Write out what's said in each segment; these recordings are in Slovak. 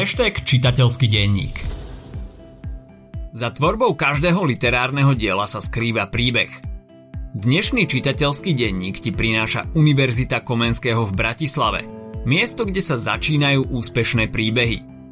hashtag čitateľský denník. Za tvorbou každého literárneho diela sa skrýva príbeh. Dnešný čitateľský denník ti prináša Univerzita Komenského v Bratislave. Miesto, kde sa začínajú úspešné príbehy –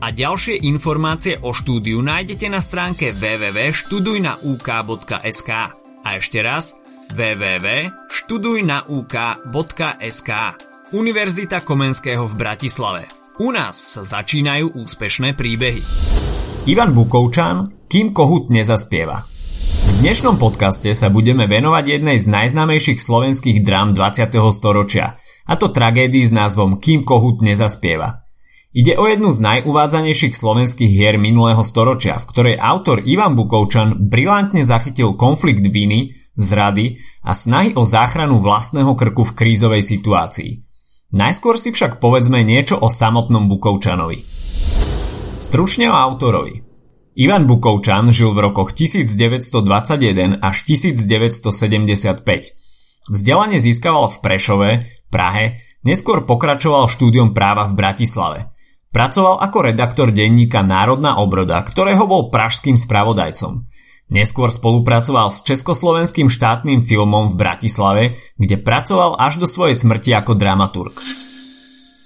a ďalšie informácie o štúdiu nájdete na stránke www.študujnauk.sk a ešte raz www.študujnauk.sk Univerzita Komenského v Bratislave. U nás sa začínajú úspešné príbehy. Ivan Bukovčan, kým Kohut nezaspieva. V dnešnom podcaste sa budeme venovať jednej z najznámejších slovenských drám 20. storočia, a to tragédii s názvom Kým Kohut nezaspieva – Ide o jednu z najuvádzanejších slovenských hier minulého storočia, v ktorej autor Ivan Bukovčan brilantne zachytil konflikt viny, zrady a snahy o záchranu vlastného krku v krízovej situácii. Najskôr si však povedzme niečo o samotnom Bukovčanovi. Stručne o autorovi. Ivan Bukovčan žil v rokoch 1921 až 1975. Vzdelanie získaval v Prešove, Prahe, neskôr pokračoval štúdiom práva v Bratislave – Pracoval ako redaktor denníka Národná obroda, ktorého bol pražským spravodajcom. Neskôr spolupracoval s Československým štátnym filmom v Bratislave, kde pracoval až do svojej smrti ako dramaturg.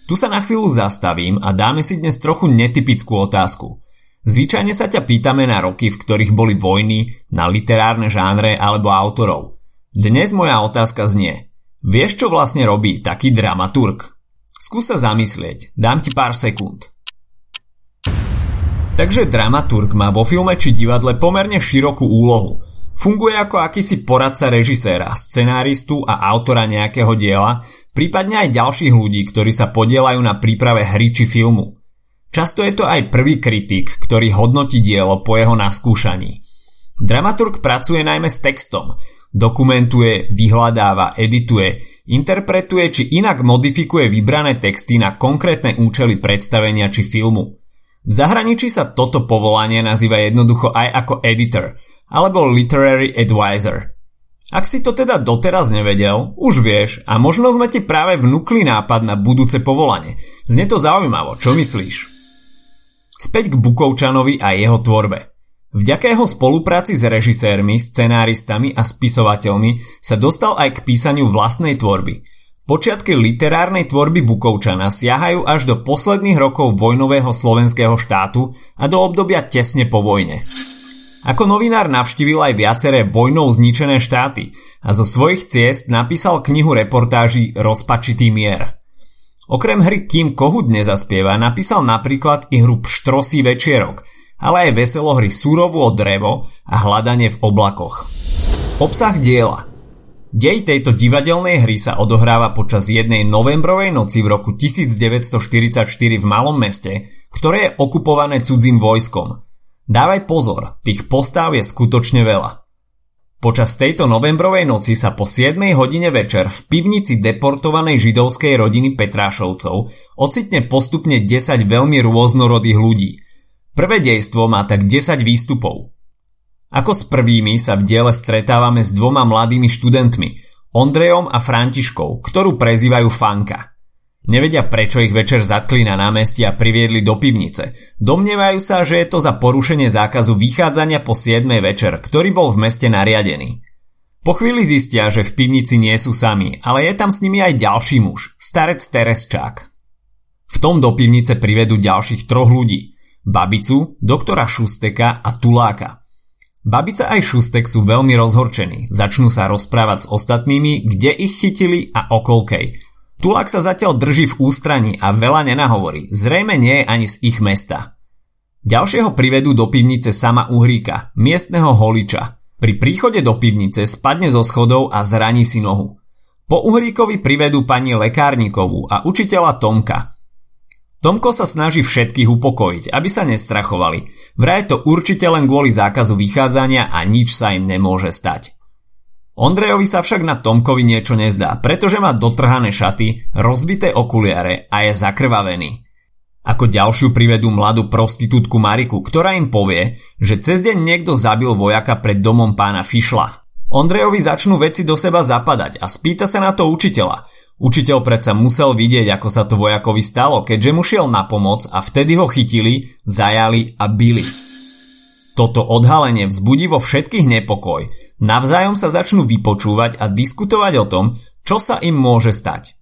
Tu sa na chvíľu zastavím a dáme si dnes trochu netypickú otázku. Zvyčajne sa ťa pýtame na roky, v ktorých boli vojny, na literárne žánre alebo autorov. Dnes moja otázka znie. Vieš, čo vlastne robí taký dramaturg? Skús sa zamyslieť, dám ti pár sekúnd. Takže dramaturg má vo filme či divadle pomerne širokú úlohu. Funguje ako akýsi poradca režiséra, scenáristu a autora nejakého diela, prípadne aj ďalších ľudí, ktorí sa podielajú na príprave hry či filmu. Často je to aj prvý kritik, ktorý hodnotí dielo po jeho naskúšaní. Dramaturg pracuje najmä s textom, dokumentuje, vyhľadáva, edituje, interpretuje či inak modifikuje vybrané texty na konkrétne účely predstavenia či filmu. V zahraničí sa toto povolanie nazýva jednoducho aj ako editor alebo literary advisor. Ak si to teda doteraz nevedel, už vieš a možno sme ti práve vnúkli nápad na budúce povolanie. Znie to zaujímavo, čo myslíš? Späť k Bukovčanovi a jeho tvorbe. Vďaka jeho spolupráci s režisérmi, scenáristami a spisovateľmi sa dostal aj k písaniu vlastnej tvorby. Počiatky literárnej tvorby Bukovčana siahajú až do posledných rokov vojnového slovenského štátu a do obdobia tesne po vojne. Ako novinár navštívil aj viaceré vojnou zničené štáty a zo svojich ciest napísal knihu reportáží Rozpačitý mier. Okrem hry Kým Kohut nezaspieva napísal napríklad i hru Pštrosí večierok – ale aj veselohry Súrovo drevo a Hľadanie v oblakoch. Obsah diela Dej tejto divadelnej hry sa odohráva počas jednej novembrovej noci v roku 1944 v malom meste, ktoré je okupované cudzím vojskom. Dávaj pozor, tých postáv je skutočne veľa. Počas tejto novembrovej noci sa po 7 hodine večer v pivnici deportovanej židovskej rodiny Petrášovcov ocitne postupne 10 veľmi rôznorodých ľudí – Prvé dejstvo má tak 10 výstupov. Ako s prvými sa v diele stretávame s dvoma mladými študentmi, Ondrejom a Františkou, ktorú prezývajú Fanka. Nevedia prečo ich večer zatkli na námestí a priviedli do pivnice. Domnievajú sa, že je to za porušenie zákazu vychádzania po 7 večer, ktorý bol v meste nariadený. Po chvíli zistia, že v pivnici nie sú sami, ale je tam s nimi aj ďalší muž, starec Teresčák. V tom do pivnice privedú ďalších troch ľudí. Babicu, doktora Šusteka a Tuláka. Babica aj Šustek sú veľmi rozhorčení, začnú sa rozprávať s ostatnými, kde ich chytili a okolkej. Tulák sa zatiaľ drží v ústraní a veľa nenahovorí, zrejme nie je ani z ich mesta. Ďalšieho privedú do pivnice sama Uhríka, miestneho holiča. Pri príchode do pivnice spadne zo schodov a zraní si nohu. Po Uhríkovi privedú pani Lekárnikovú a učiteľa Tomka. Tomko sa snaží všetkých upokojiť, aby sa nestrachovali. Vraj to určite len kvôli zákazu vychádzania a nič sa im nemôže stať. Ondrejovi sa však na Tomkovi niečo nezdá, pretože má dotrhané šaty, rozbité okuliare a je zakrvavený. Ako ďalšiu privedú mladú prostitútku Mariku, ktorá im povie, že cez deň niekto zabil vojaka pred domom pána Fišla. Ondrejovi začnú veci do seba zapadať a spýta sa na to učiteľa, Učiteľ predsa musel vidieť, ako sa to vojakovi stalo, keďže mu šiel na pomoc a vtedy ho chytili, zajali a bili. Toto odhalenie vzbudí vo všetkých nepokoj. Navzájom sa začnú vypočúvať a diskutovať o tom, čo sa im môže stať.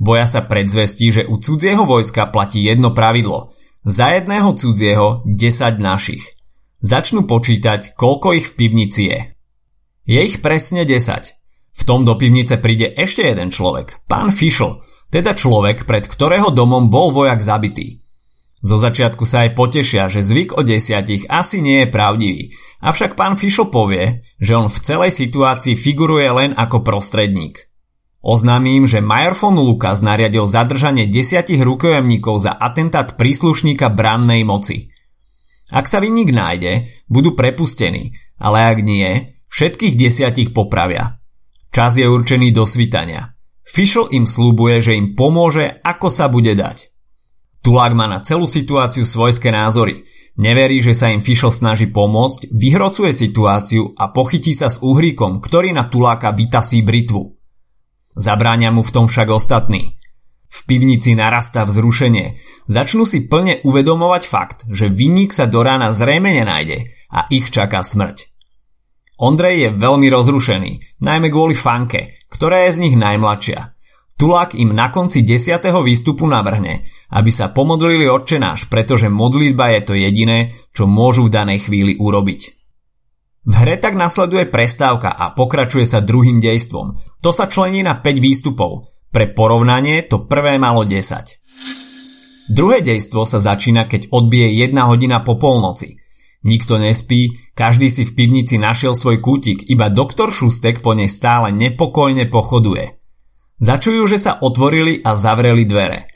Boja sa predzvestí, že u cudzieho vojska platí jedno pravidlo. Za jedného cudzieho 10 našich. Začnú počítať, koľko ich v pivnici je. Je ich presne 10. V tom do pivnice príde ešte jeden človek, pán Fischl, teda človek, pred ktorého domom bol vojak zabitý. Zo začiatku sa aj potešia, že zvyk o desiatich asi nie je pravdivý, avšak pán Fischl povie, že on v celej situácii figuruje len ako prostredník. Oznámí im, že Major von Lukas nariadil zadržanie desiatich rukojemníkov za atentát príslušníka brannej moci. Ak sa vinník nájde, budú prepustení, ale ak nie, všetkých desiatich popravia. Čas je určený do svitania. Fischl im slúbuje, že im pomôže, ako sa bude dať. Tulák má na celú situáciu svojské názory. Neverí, že sa im Fischl snaží pomôcť, vyhrocuje situáciu a pochytí sa s uhríkom, ktorý na Tuláka vytasí britvu. Zabráňa mu v tom však ostatní. V pivnici narastá vzrušenie. Začnú si plne uvedomovať fakt, že vinník sa do rána zrejme nenájde a ich čaká smrť. Ondrej je veľmi rozrušený, najmä kvôli Fanke, ktorá je z nich najmladšia. Tulák im na konci desiatého výstupu navrhne, aby sa pomodlili odčenáš, pretože modlitba je to jediné, čo môžu v danej chvíli urobiť. V hre tak nasleduje prestávka a pokračuje sa druhým dejstvom. To sa člení na 5 výstupov. Pre porovnanie to prvé malo 10. Druhé dejstvo sa začína, keď odbije 1 hodina po polnoci. Nikto nespí, každý si v pivnici našiel svoj kútik, iba doktor Šustek po nej stále nepokojne pochoduje. Začujú, že sa otvorili a zavreli dvere.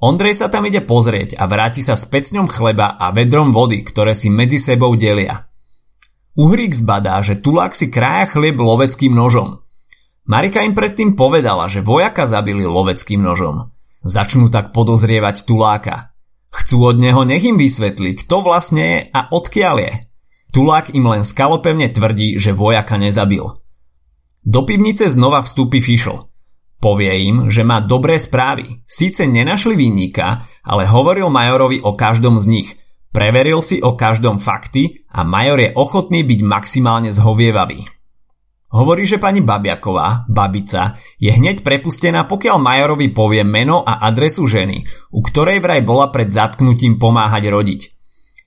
Ondrej sa tam ide pozrieť a vráti sa s pecňom chleba a vedrom vody, ktoré si medzi sebou delia. Uhrík zbadá, že tulák si krája chlieb loveckým nožom. Marika im predtým povedala, že vojaka zabili loveckým nožom. Začnú tak podozrievať tuláka. Chcú od neho nech im vysvetlí, kto vlastne je a odkiaľ je. Tulák im len skalopevne tvrdí, že vojaka nezabil. Do pivnice znova vstúpi Fischl. Povie im, že má dobré správy. Síce nenašli vinníka, ale hovoril majorovi o každom z nich. Preveril si o každom fakty a major je ochotný byť maximálne zhovievavý. Hovorí, že pani Babiaková, babica, je hneď prepustená, pokiaľ Majorovi povie meno a adresu ženy, u ktorej vraj bola pred zatknutím pomáhať rodiť.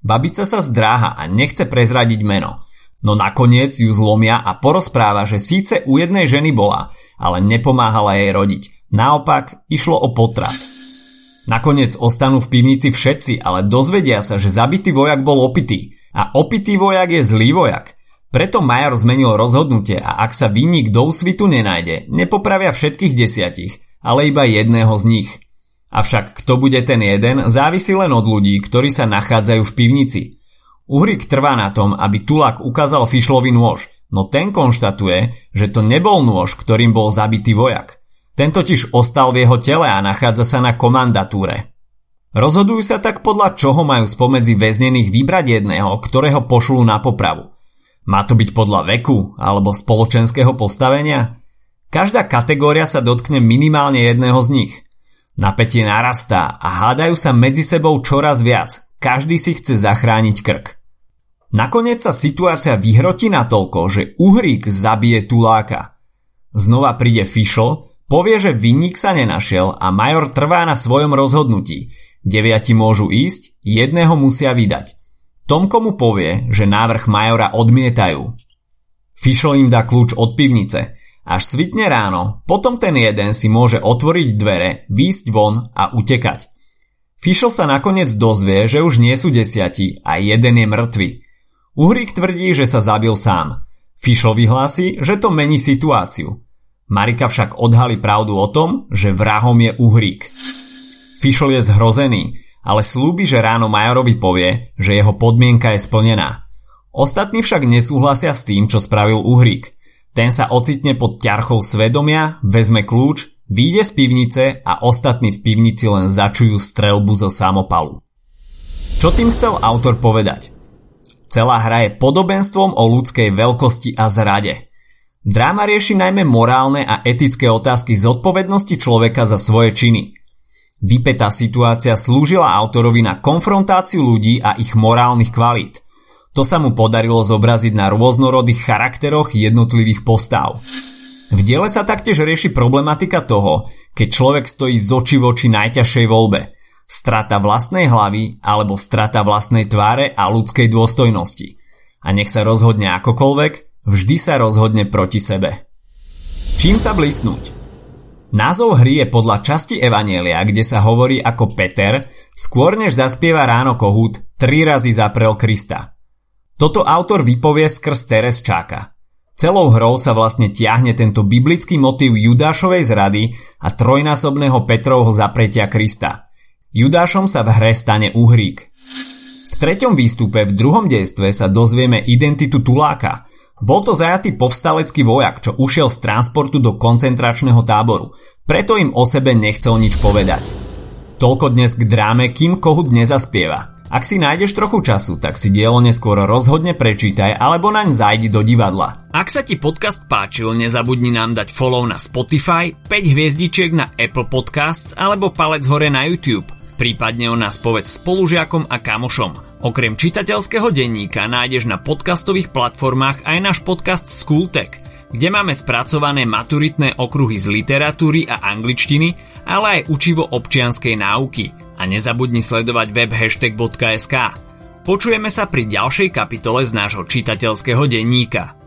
Babica sa zdráha a nechce prezradiť meno, no nakoniec ju zlomia a porozpráva, že síce u jednej ženy bola, ale nepomáhala jej rodiť. Naopak, išlo o potrat. Nakoniec ostanú v pivnici všetci, ale dozvedia sa, že zabitý vojak bol opitý. A opitý vojak je zlý vojak – preto Major zmenil rozhodnutie a ak sa vinník do úsvitu nenájde, nepopravia všetkých desiatich, ale iba jedného z nich. Avšak kto bude ten jeden, závisí len od ľudí, ktorí sa nachádzajú v pivnici. Uhrik trvá na tom, aby Tulak ukázal Fišlovi nôž, no ten konštatuje, že to nebol nôž, ktorým bol zabitý vojak. Ten totiž ostal v jeho tele a nachádza sa na komandatúre. Rozhodujú sa tak podľa čoho majú spomedzi väznených vybrať jedného, ktorého pošlú na popravu. Má to byť podľa veku alebo spoločenského postavenia? Každá kategória sa dotkne minimálne jedného z nich. Napätie narastá a hádajú sa medzi sebou čoraz viac. Každý si chce zachrániť krk. Nakoniec sa situácia vyhrotí natoľko, že uhrík zabije tuláka. Znova príde Fischl, povie, že vinník sa nenašiel a major trvá na svojom rozhodnutí. Deviati môžu ísť, jedného musia vydať. Tomko mu povie, že návrh majora odmietajú. Fischl im dá kľúč od pivnice. Až svitne ráno, potom ten jeden si môže otvoriť dvere, výjsť von a utekať. Fischl sa nakoniec dozvie, že už nie sú desiati a jeden je mŕtvy. Uhrík tvrdí, že sa zabil sám. Fischl vyhlási, že to mení situáciu. Marika však odhalí pravdu o tom, že vrahom je Uhrík. Fischl je zhrozený, ale slúbi, že ráno Majorovi povie, že jeho podmienka je splnená. Ostatní však nesúhlasia s tým, čo spravil Uhrík. Ten sa ocitne pod ťarchou svedomia, vezme kľúč, vyjde z pivnice a ostatní v pivnici len začujú strelbu zo samopalu. Čo tým chcel autor povedať? Celá hra je podobenstvom o ľudskej veľkosti a zrade – Dráma rieši najmä morálne a etické otázky zodpovednosti človeka za svoje činy. Vypetá situácia slúžila autorovi na konfrontáciu ľudí a ich morálnych kvalít. To sa mu podarilo zobraziť na rôznorodých charakteroch jednotlivých postav. V diele sa taktiež rieši problematika toho, keď človek stojí z oči voči najťažšej voľbe. Strata vlastnej hlavy alebo strata vlastnej tváre a ľudskej dôstojnosti. A nech sa rozhodne akokoľvek, Vždy sa rozhodne proti sebe. Čím sa blisnúť? Názov hry je podľa časti Evanielia, kde sa hovorí ako Peter, skôr než zaspieva ráno kohút, tri razy zaprel Krista. Toto autor vypovie skrz Teres Čáka. Celou hrou sa vlastne tiahne tento biblický motív Judášovej zrady a trojnásobného Petrovho zapretia Krista. Judášom sa v hre stane Uhrík. V treťom výstupe v druhom dejstve sa dozvieme identitu Tuláka – bol to zajatý povstalecký vojak, čo ušiel z transportu do koncentračného táboru, preto im o sebe nechcel nič povedať. Toľko dnes k dráme, kým Kohut nezaspieva. Ak si nájdeš trochu času, tak si dielo neskôr rozhodne prečítaj alebo naň zajdi do divadla. Ak sa ti podcast páčil, nezabudni nám dať follow na Spotify, 5 hviezdičiek na Apple Podcasts alebo palec hore na YouTube. Prípadne o nás povedz spolužiakom a kamošom. Okrem čitateľského denníka nájdeš na podcastových platformách aj náš podcast Skultek, kde máme spracované maturitné okruhy z literatúry a angličtiny, ale aj učivo občianskej náuky. A nezabudni sledovať web hashtag.sk. Počujeme sa pri ďalšej kapitole z nášho čitateľského denníka.